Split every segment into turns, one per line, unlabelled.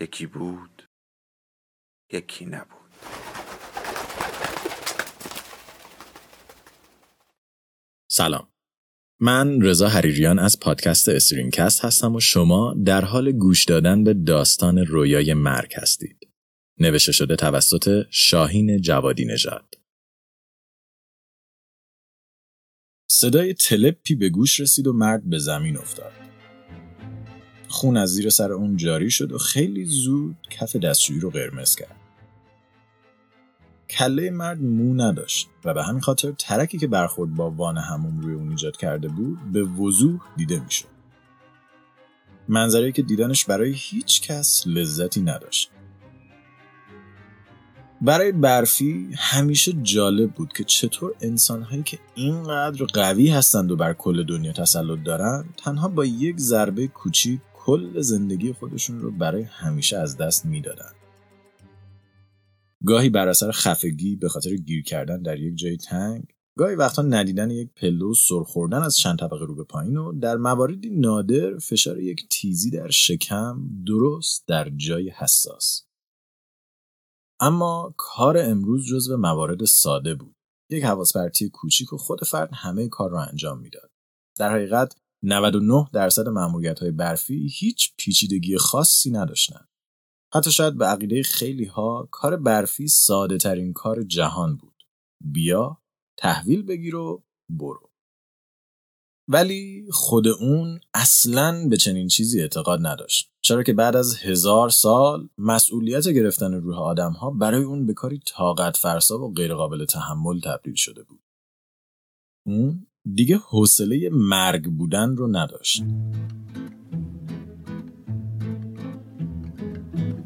یکی بود یکی نبود.
سلام. من رضا حریریان از پادکست استرینکست هستم و شما در حال گوش دادن به داستان رویای مرگ هستید. نوشته شده توسط شاهین جوادی نژاد. صدای تلپی به گوش رسید و مرد به زمین افتاد. خون از زیر سر اون جاری شد و خیلی زود کف دستشویی رو قرمز کرد. کله مرد مو نداشت و به همین خاطر ترکی که برخورد با وان همون روی اون ایجاد کرده بود به وضوح دیده می‌شد. منظره که دیدنش برای هیچ کس لذتی نداشت. برای برفی همیشه جالب بود که چطور انسانهایی که اینقدر قوی هستند و بر کل دنیا تسلط دارند تنها با یک ضربه کوچیک کل زندگی خودشون رو برای همیشه از دست می‌دادن. گاهی بر اثر خفگی به خاطر گیر کردن در یک جای تنگ گاهی وقتا ندیدن یک پلو سرخوردن از چند طبقه رو به پایین و در مواردی نادر فشار یک تیزی در شکم درست در جای حساس. اما کار امروز جزو موارد ساده بود. یک حواس پرتی کوچیک و خود فرد همه کار را انجام می‌داد. در حقیقت 99 درصد مأموریت های برفی هیچ پیچیدگی خاصی نداشتند. حتی شاید به عقیده خیلی ها کار برفی ساده ترین کار جهان بود. بیا، تحویل بگیر و برو. ولی خود اون اصلا به چنین چیزی اعتقاد نداشت. چرا که بعد از هزار سال مسئولیت گرفتن روح آدم ها برای اون به کاری طاقت فرسا و غیرقابل تحمل تبدیل شده بود. اون دیگه حوصله مرگ بودن رو نداشت.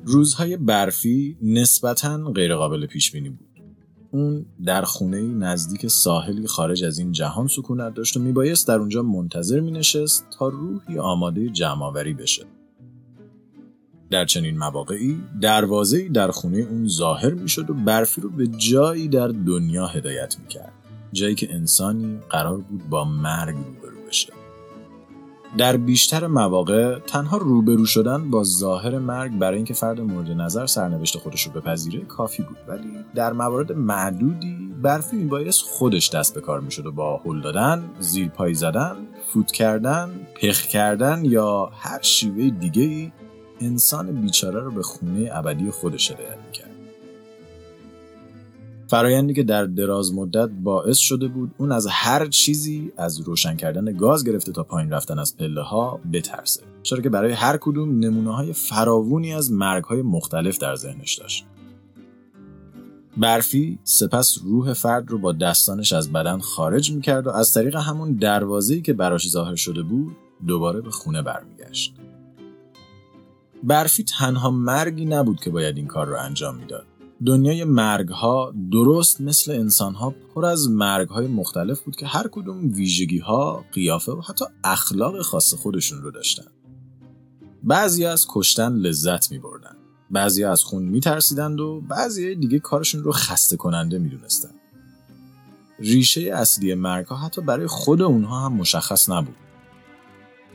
روزهای برفی نسبتا غیرقابل پیش بینی بود. اون در خونه نزدیک ساحلی خارج از این جهان سکونت داشت و میبایست در اونجا منتظر می نشست تا روحی آماده جمعآوری بشه. در چنین مواقعی دروازه‌ای در خونه اون ظاهر می‌شد و برفی رو به جایی در دنیا هدایت می‌کرد. جایی که انسانی قرار بود با مرگ روبرو بشه. در بیشتر مواقع تنها روبرو شدن با ظاهر مرگ برای اینکه فرد مورد نظر سرنوشت خودش رو بپذیره کافی بود. ولی در موارد معدودی برفی میبایست خودش دست به کار می‌شد و با هل دادن زیر پای زدن فوت کردن پخ کردن یا هر شیوه دیگه ای انسان بیچاره رو به خونه ابدی خودش هدایت می‌کرد. فرایندی که در دراز مدت باعث شده بود اون از هر چیزی از روشن کردن گاز گرفته تا پایین رفتن از پله ها بترسه. چرا که برای هر کدوم نمونه های فراوونی از مرگ های مختلف در ذهنش داشت. برفی سپس روح فرد رو با دستانش از بدن خارج می‌کرد و از طریق همون دروازه‌ای که براش ظاهر شده بود دوباره به خونه برمیگشت. برفی تنها مرگی نبود که باید این کار رو انجام می‌داد. دنیای مرگ ها درست مثل انسان ها پر از مرگ های مختلف بود که هر کدوم ویژگی ها، قیافه و حتی اخلاق خاص خودشون رو داشتن. بعضی از کشتن لذت می بردن. بعضی از خون می ترسیدند و بعضی دیگه کارشون رو خسته کننده می دونستن. ریشه اصلی مرگ ها حتی برای خود اونها هم مشخص نبود.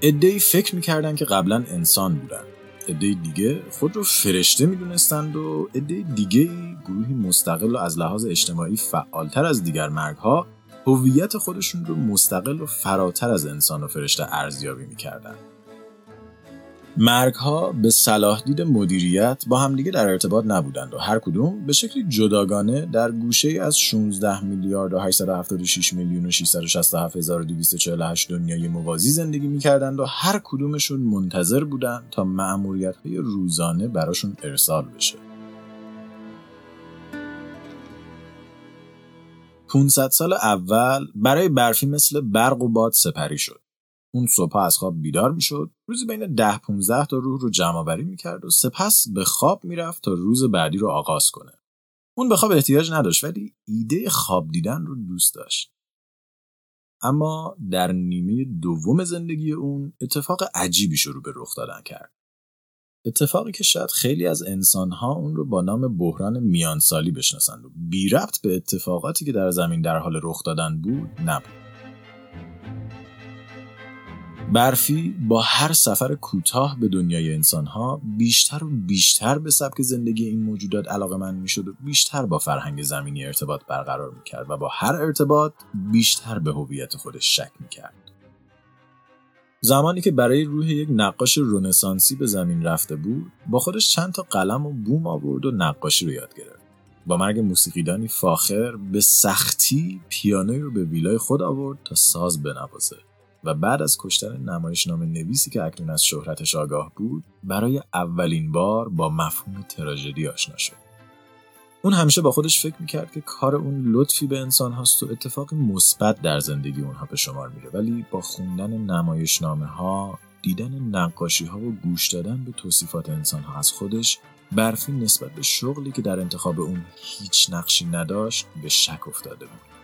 ادهی فکر می‌کردن که قبلا انسان بودن عده دیگه خود رو فرشته می‌دونستند و عده دیگه گروهی مستقل و از لحاظ اجتماعی فعالتر از دیگر مرگها هویت خودشون رو مستقل و فراتر از انسان و فرشته ارزیابی می‌کردند. مرگ ها به صلاح دید مدیریت با همدیگه در ارتباط نبودند و هر کدوم به شکلی جداگانه در گوشه از 16 میلیارد و 876 میلیون و 667248 دنیای موازی زندگی می‌کردند و هر کدومشون منتظر بودند تا معمولیت های روزانه براشون ارسال بشه. 500 سال اول برای برفی مثل برق و باد سپری شد. اون صبح از خواب بیدار می‌شد. روزی بین ده 15 تا روح رو جمع آوری می‌کرد و سپس به خواب می‌رفت تا روز بعدی رو آغاز کنه. اون به خواب احتیاج نداشت ولی ایده خواب دیدن رو دوست داشت. اما در نیمه دوم زندگی اون اتفاق عجیبی شروع به رخ دادن کرد. اتفاقی که شاید خیلی از انسانها اون رو با نام بحران میانسالی بشناسند و بی ربط به اتفاقاتی که در زمین در حال رخ دادن بود نبود. برفی با هر سفر کوتاه به دنیای انسانها بیشتر و بیشتر به سبک زندگی این موجودات علاقه من می‌شد و بیشتر با فرهنگ زمینی ارتباط برقرار می‌کرد و با هر ارتباط بیشتر به هویت خودش شک می‌کرد. زمانی که برای روح یک نقاش رونسانسی به زمین رفته بود با خودش چند تا قلم و بوم آورد و نقاشی رو یاد گرفت با مرگ موسیقیدانی فاخر به سختی پیانوی رو به ویلای خود آورد تا ساز بنوازه و بعد از کشتن نمایشنامه نویسی که اکنون از شهرتش آگاه بود برای اولین بار با مفهوم تراژدی آشنا شد. اون همیشه با خودش فکر می‌کرد که کار اون لطفی به انسان هاست و اتفاق مثبت در زندگی اونها به شمار میره. ولی با خوندن نمایشنامه ها دیدن نقاشی ها و گوش دادن به توصیفات انسان ها از خودش برفی نسبت به شغلی که در انتخاب اون هیچ نقشی نداشت به شک افتاده بود.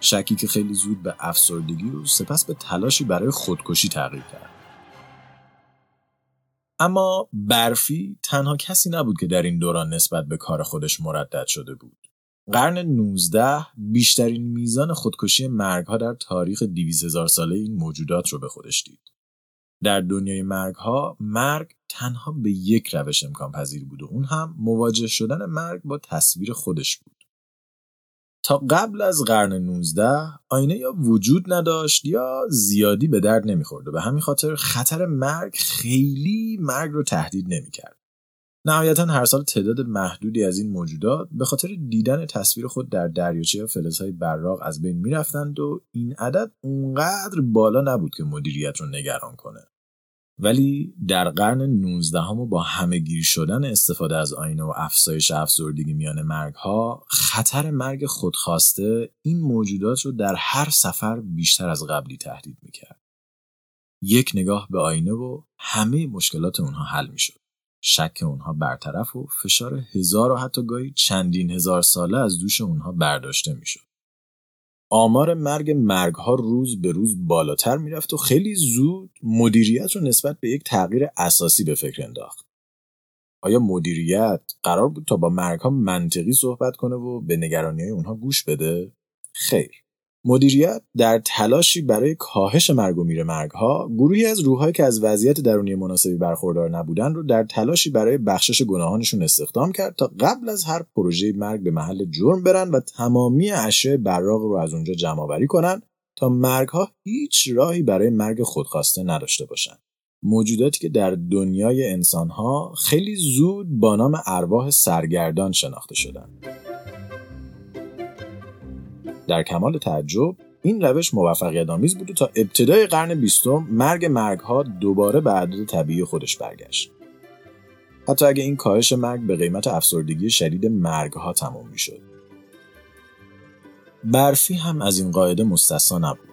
شکی که خیلی زود به افسردگی و سپس به تلاشی برای خودکشی تغییر کرد. اما برفی تنها کسی نبود که در این دوران نسبت به کار خودش مردد شده بود. قرن 19 بیشترین میزان خودکشی مرگها در تاریخ 200 هزار ساله این موجودات رو به خودش دید. در دنیای مرگها مرگ تنها به یک روش امکان پذیر بود و اون هم مواجه شدن مرگ با تصویر خودش بود. تا قبل از قرن 19 آینه یا وجود نداشت یا زیادی به درد نمی‌خورد و به همین خاطر خطر مرگ خیلی مرگ رو تهدید نمی‌کرد. نهایتا هر سال تعداد محدودی از این موجودات به خاطر دیدن تصویر خود در دریاچه یا فلزهای براق از بین می‌رفتند و این عدد اونقدر بالا نبود که مدیریت رو نگران کنه. ولی در قرن 19 و با همه گیر شدن استفاده از آینه و افزایش افسردگی میان مرگ ها خطر مرگ خودخواسته این موجودات رو در هر سفر بیشتر از قبلی تهدید می‌کرد. یک نگاه به آینه و همه مشکلات اونها حل می‌شد. شک اونها برطرف و فشار هزار و حتی گاهی چندین هزار ساله از دوش اونها برداشته می‌شد. آمار مرگ مرگ ها روز به روز بالاتر می‌رفت و خیلی زود مدیریت رو نسبت به یک تغییر اساسی به فکر انداخت. آیا مدیریت قرار بود تا با مرگ ها منطقی صحبت کنه و به نگرانی های اونها گوش بده؟ خیر. مدیریت در تلاشی برای کاهش مرگ و میر مرگ ها گروهی از روحهایی که از وضعیت درونی مناسبی برخوردار نبودن رو در تلاشی برای بخشش گناهانشون استخدام کرد تا قبل از هر پروژه مرگ به محل جرم برن و تمامی اشیاء براق رو از اونجا جمع آوری کنن تا مرگ ها هیچ راهی برای مرگ خودخواسته نداشته باشند. موجوداتی که در دنیای انسان ها خیلی زود با نام ارواح سرگردان شناخته شدند. در کمال تعجب این روش موفقیت آمیز بود و تا ابتدای قرن بیستم مرگ مرگها دوباره به عدد طبیعی خودش برگشت. حتی اگه این کاهش مرگ به قیمت افسردگی شدید مرگها تمام می‌شد. برفی هم از این قاعده مستثنا نبود.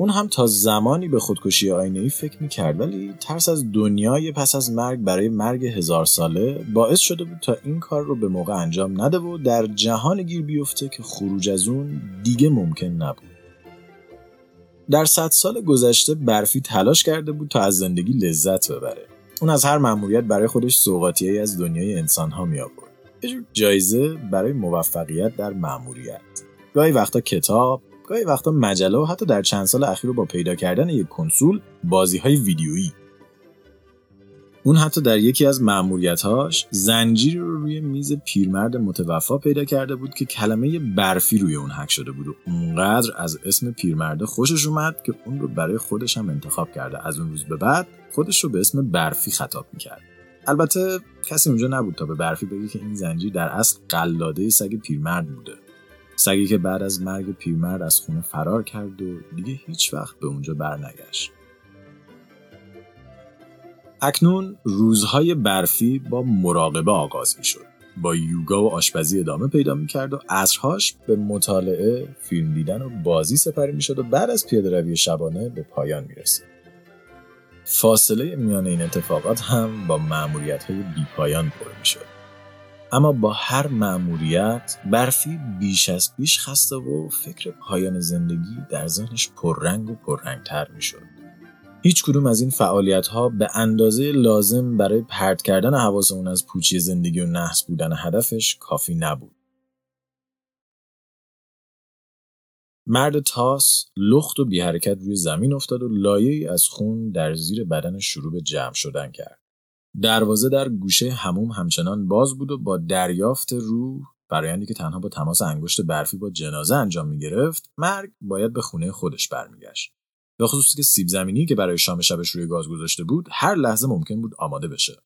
اون هم تا زمانی به خودکشی آینه ای فکر می‌کرد ولی ترس از دنیای پس از مرگ برای مرگ هزار ساله باعث شده بود تا این کار رو به موقع انجام نده و در جهان گیر بیفته که خروج از اون دیگه ممکن نبود. در صد سال گذشته برفی تلاش کرده بود تا از زندگی لذت ببره. اون از هر مأموریت برای خودش سوقاتیایی از دنیای انسان ها می آورد. یه جایزه برای موفقیت در مأموریت. گاهی وقتا کتاب، گاهی وقتا مجله و حتی در چند سال اخیر با پیدا کردن یک کنسول بازی های ویدیویی. اون حتی در یکی از مأموریت‌هاش زنجیری رو روی میز پیرمرد متوفا پیدا کرده بود که کلمه برفی روی اون حک شده بود و اونقدر از اسم پیرمرده خوشش اومد که اون رو برای خودش هم انتخاب کرده. از اون روز به بعد خودش رو به اسم برفی خطاب می‌کرد. البته کسی اونجا نبود تا به برفی بگه که این زنجیر در اصل قلاده سگ پیرمرد بوده. سگی که بعد از مرگ پیرمرد از خونه فرار کرد و دیگه هیچ وقت به اونجا برنگشت. اکنون روزهای برفی با مراقبه آغاز می شد. با یوگا و آشپزی ادامه پیدا می‌کرد و عصرهاش به مطالعه، فیلم دیدن و بازی سپری می‌شد و بعد از پیاده روی شبانه به پایان می‌رسید. فاصله میان این اتفاقات هم با معمولیت های بی پایان پر می‌شد. اما با هر معمولیت برفی بیش از بیش خسته و فکر پایان زندگی در ذهنش پررنگ و پررنگتر می‌شد. هیچ کدوم از این فعالیت ها به اندازه لازم برای پرت کردن حواس اون از پوچی زندگی و نحس بودن هدفش کافی نبود. مرد تاس لخت و بی حرکت روی زمین افتاد و لایه ای از خون در زیر بدن شروع به جمع شدن کرد. دروازه در گوشه هموم همچنان باز بود و با دریافت روح برایندی که تنها با تماس انگشت برفی با جنازه انجام می گرفت مرگ باید به خونه خودش برمیگشت. به خصوصی که سیب زمینی که برای شام شبش روی گاز گذاشته بود هر لحظه ممکن بود آماده بشه.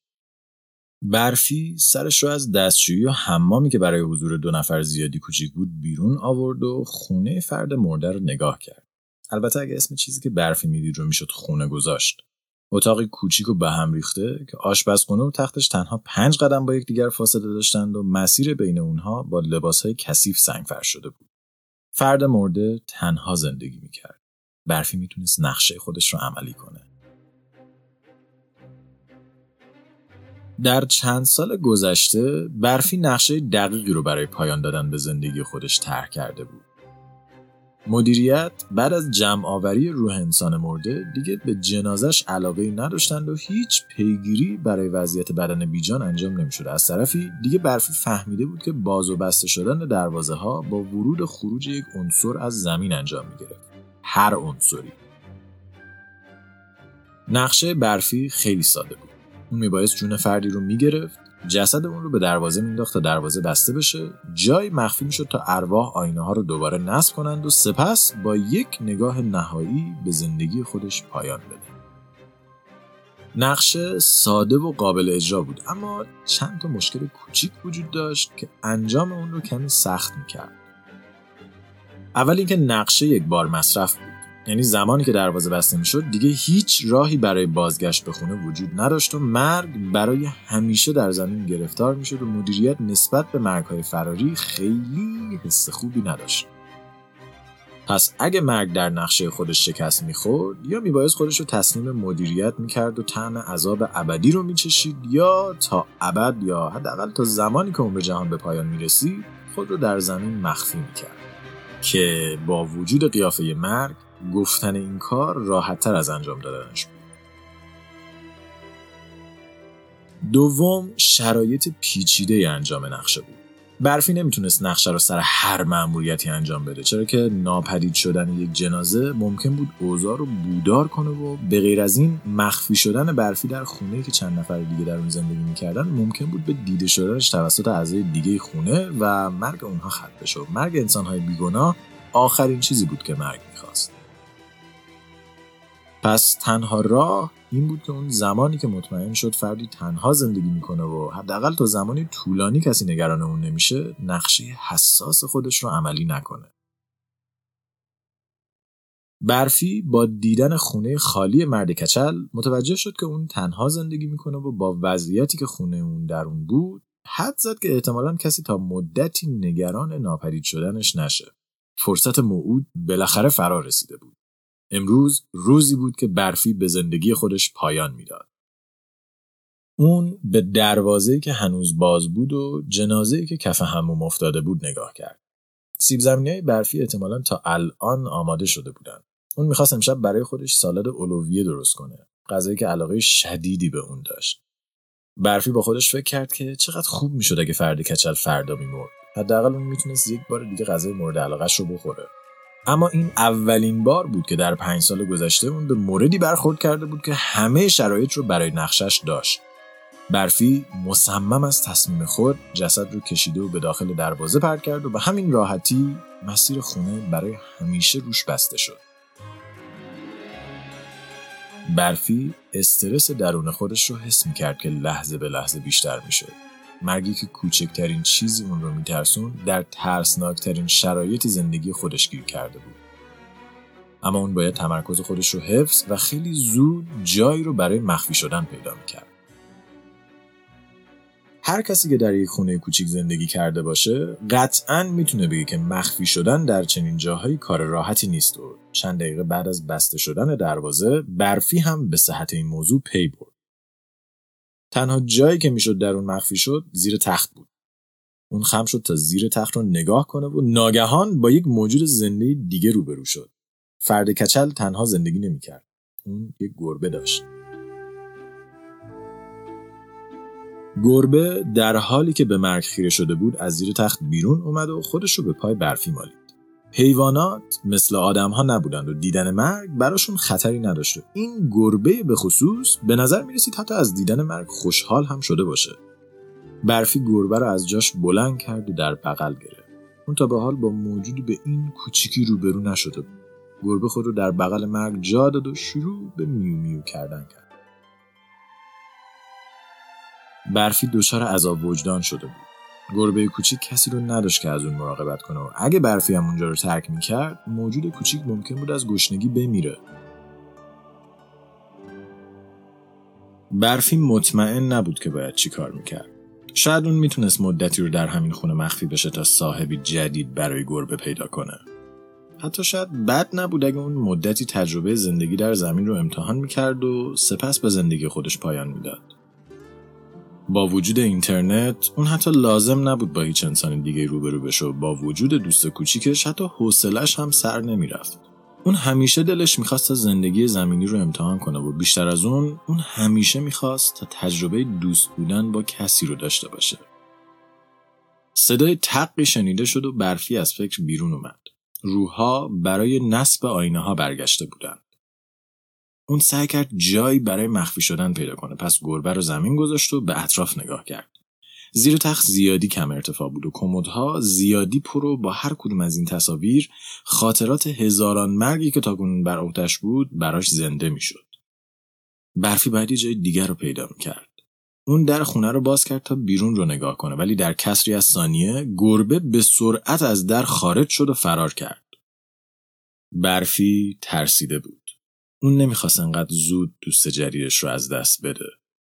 برفی سرش رو از دستشویی و حمامی که برای حضور دو نفر زیادی کوچیک بود بیرون آورد و خونه فرد مرده رو نگاه کرد. البته اگه اسم چیزی که برفی می‌دید رو می‌شد خونه گذاشت. اتاقی کوچیک و به هم ریخته که آشپزخونه و تختش تنها پنج قدم با یکدیگر فاصله داشتند و مسیر بین اونها با لباسهای کثیف سنگ شده بود. فرد مرده تنها زندگی می‌کرد. برفی می‌تونست نقشه خودش رو عملی کنه. در چند سال گذشته برفی نقشه دقیقی رو برای پایان دادن به زندگی خودش طرح کرده بود. مدیریت بعد از جمع آوری روح انسان مرده دیگه به جنازش علاقه نداشتند و هیچ پیگیری برای وضعیت بدن بیجان انجام نمی‌شد. از طرفی دیگه برفی فهمیده بود که باز و بسته شدن دروازه ها با ورود و خروج یک عنصر از زمین انجام می‌گرفت. هر عنصری. نقشه برفی خیلی ساده بود. اون میبایست جون فردی رو می‌گرفت جسد اون رو به دروازه مینداخت تا دروازه بسته بشه. جای مخفی می‌شد تا ارواح آینه ها رو دوباره نصب کنند و سپس با یک نگاه نهایی به زندگی خودش پایان بده. نقشه ساده و قابل اجرا بود اما چند تا مشکل کوچیک وجود داشت که انجام اون رو کمی سخت می‌کرد. اول اینکه نقشه یک بار مصرف بود. یعنی زمانی که دروازه بسته می‌شد دیگه هیچ راهی برای بازگشت به خونه وجود نداشت و مرگ برای همیشه در زمین گرفتار می‌شد و مدیریت نسبت به مرگهای فراری خیلی حس خوبی نداشت. پس اگه مرگ در نقشه خودش شکست می‌خورد یا میبایست خودش رو تسلیم مدیریت می‌کرد و طعم عذاب ابدی رو میچشید یا تا ابد یا حداقل تا زمانی که اون به جهان به پایان می‌رسید خود رو در زمین مخفی می‌کرد. که با وجود قیافه مرگ گفتن این کار راحتتر از انجام دادنش بود. دوم شرایط پیچیده انجام نقشه بود. برفی نمی‌تونست نقشه رو سر هر مأموریتی انجام بده چرا که ناپدید شدن یک جنازه ممکن بود اوضاع رو بودار کنه و به غیر از این مخفی شدن برفی در خونه که چند نفر دیگه در اون زندگی می‌کردن ممکن بود به دیده شدنش توسط اعضای دیگه خونه و مرگ اونها ختم بشه مرگ انسانهای بیگناه آخرین چیزی بود که مرگ پس تنها راه این بود که اون زمانی که مطمئن شد فردی تنها زندگی می‌کنه و حداقل تا زمانی طولانی کسی نگران اون نمیشه نقشه حساس خودش رو عملی نکنه. برفی با دیدن خونه خالی مرد کچل متوجه شد که اون تنها زندگی می‌کنه و با وضعیتی که خونه اون در اون بود حد زد که احتمالا کسی تا مدتی نگران ناپدید شدنش نشه. فرصت موعود بالاخره فرا رسیده بود. امروز روزی بود که برفی به زندگی خودش پایان می‌داد. اون به دروازه‌ای که هنوز باز بود و جنازه‌ای که کف هموم افتاده بود نگاه کرد. سیب زمینی برفی احتمالا تا الان آماده شده بودن. اون می‌خواست امشب برای خودش سالاد اولویه درست کنه. غذایی که علاقه شدیدی به اون داشت. برفی با خودش فکر کرد که چقدر خوب می‌شد اگه فرد کچل فردا میمرد. حداقل اون می‌تونست یک بار دیگه غذای مورد علاقش رو بخوره. اما این اولین بار بود که در پنج سال گذشته اون به موردی برخورد کرده بود که همه شرایط رو برای نقشش داشت. برفی مصمم از تصمیم خود جسد رو کشیده و به داخل دروازه پرد کرد و به همین راحتی مسیر خونه برای همیشه روش بسته شد. برفی استرس درون خودش رو حس می کرد که لحظه به لحظه بیشتر می شد. مرگی که کوچکترین چیزی اون رو میترسون در ترسناکترین شرایط زندگی خودش گیر کرده بود. اما اون باید تمرکز خودش رو حفظ و خیلی زود جایی رو برای مخفی شدن پیدا می‌کرد. هر کسی که در یک خونه کوچیک زندگی کرده باشه قطعا می‌تونه بگه که مخفی شدن در چنین جاهایی کار راحتی نیست و چند دقیقه بعد از بسته شدن دروازه برفی هم به صحت این موضوع پی برد تنها جایی که می‌شد در اون مخفی شد زیر تخت بود. اون خم شد تا زیر تخت رو نگاه کنه و ناگهان با یک موجود زنده دیگه روبرو شد. فرد کچل تنها زندگی نمی‌کرد. اون یک گربه داشت. گربه در حالی که به مرگ خیره شده بود از زیر تخت بیرون اومد و خودش رو به پای برفی مالید. حیوانات مثل آدم ها نبودند و دیدن مرگ براشون خطری نداشته. این گربه به خصوص به نظر می رسید حتی از دیدن مرگ خوشحال هم شده باشه. برفی گربه رو از جاش بلند کرد و در بغل گرفت. اون تا به حال با موجودی به این کوچیکی روبرو نشده بود. گربه خود رو در بغل مرگ جا داد و شروع به میو میو کردن کرد. برفی دچار عذاب وجدان شده بود گربه کوچیک کسی رو نداشت که از اون مراقبت کنه. و اگه برفی هم اونجا رو ترک می‌کرد موجود کوچیک ممکن بود از گشنگی بمیره. برفی مطمئن نبود که باید چی کار می‌کرد. شاید اون می‌تونست مدتی رو در همین خونه مخفی بشه تا صاحبی جدید برای گربه پیدا کنه. حتی شاید بد نبود اگه اون مدتی تجربه زندگی در زمین رو امتحان می‌کرد و سپس به زندگی خودش پایان می‌داد. با وجود اینترنت اون حتی لازم نبود با هیچ انسان دیگه روبرو بشه و با وجود دوست کوچیکش حتی حوصلش هم سر نمی‌رفت. اون همیشه دلش می‌خواست زندگی زمینی رو امتحان کنه و بیشتر از اون اون همیشه می‌خواست تا تجربه دوست بودن با کسی رو داشته باشه. صدای تقی شنیده شد و برفی از فکر بیرون اومد. روحها برای نصب آینه ها برگشته بودند اون سعی کرد جایی برای مخفی شدن پیدا کنه. پس گربه رو زمین گذاشت و به اطراف نگاه کرد. زیر تخت زیادی کم ارتفاع بود و کمدها زیادی پرو با هر کدوم از این تصاویر خاطرات هزاران مرگی که تاکنون بر اوتش بود براش زنده می‌شد. برفی باید یه جای دیگر رو پیدا می‌کرد. اون در خونه رو باز کرد تا بیرون رو نگاه کنه ولی در کسری از ثانیه گربه به سرعت از در خارج شد و فرار کرد. برفی ترسیده بود. اون نمی‌خواست انقدر زود دوست جدیدش رو از دست بده.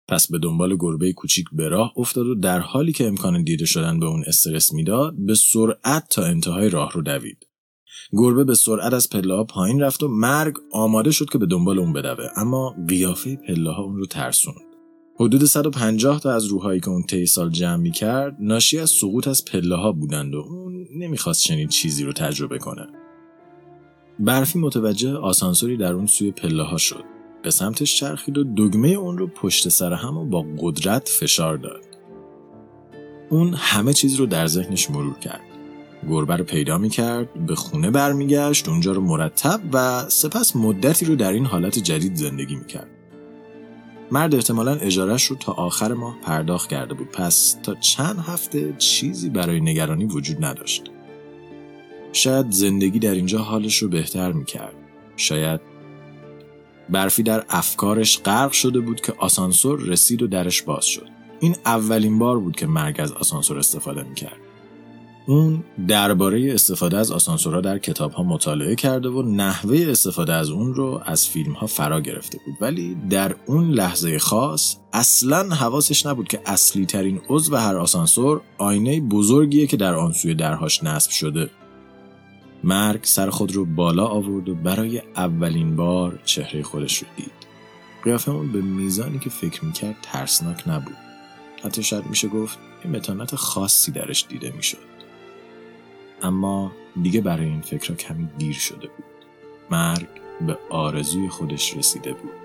پس به دنبال گربه کوچیک به راه افتاد و در حالی که امکان دیده شدن به اون استرس می‌داد به سرعت تا انتهای راه رو دوید. گربه به سرعت از پله پایین رفت و مرگ آماده شد که به دنبال اون بدوه اما قیافه پله ها اون رو ترسوند. حدود 150 تا از روحایی که اون طی سال جمع می کرد ناشی از سقوط از پله ها بودند و اون نمی‌خواست چنین چیزی رو تجربه کنه. برفی متوجه آسانسوری در اون سوی پله ها شد. به سمتش چرخید و دگمه اون رو پشت سر هم و با قدرت فشار داد. اون همه چیز رو در ذهنش مرور کرد. گربه رو پیدا می کرد، به خونه برمیگشت، اونجا رو مرتب و سپس مدتی رو در این حالت جدید زندگی می کرد. مرد احتمالا اجارش رو تا آخر ماه پرداخت کرده بود پس تا چند هفته چیزی برای نگرانی وجود نداشت. شاید زندگی در اینجا حالش رو بهتر می‌کرد. شاید برفی در افکارش غرق شده بود که آسانسور رسید و درش باز شد. این اولین بار بود که مرگ از آسانسور استفاده می‌کرد. اون درباره استفاده از آسانسورها در کتابها مطالعه کرده و نحوه استفاده از اون رو از فیلمها فرا گرفته بود ولی در اون لحظه خاص اصلا حواسش نبود که اصلی ترین عضو هر آسانسور آینه بزرگیه که در آن سوی درهاش نصب شده مرگ سر خود رو بالا آورد و برای اولین بار چهره خودش رو دید. قیافه اون به میزانی که فکر می‌کرد ترسناک نبود. حتی شاید میشه گفت یه متانت خاصی درش دیده می‌شد. اما دیگه برای این فکر کمی دیر شده بود. مرگ به آرزوی خودش رسیده بود.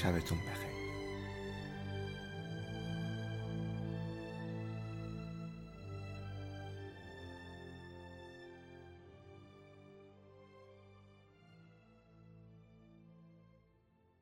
شبتون بخیر.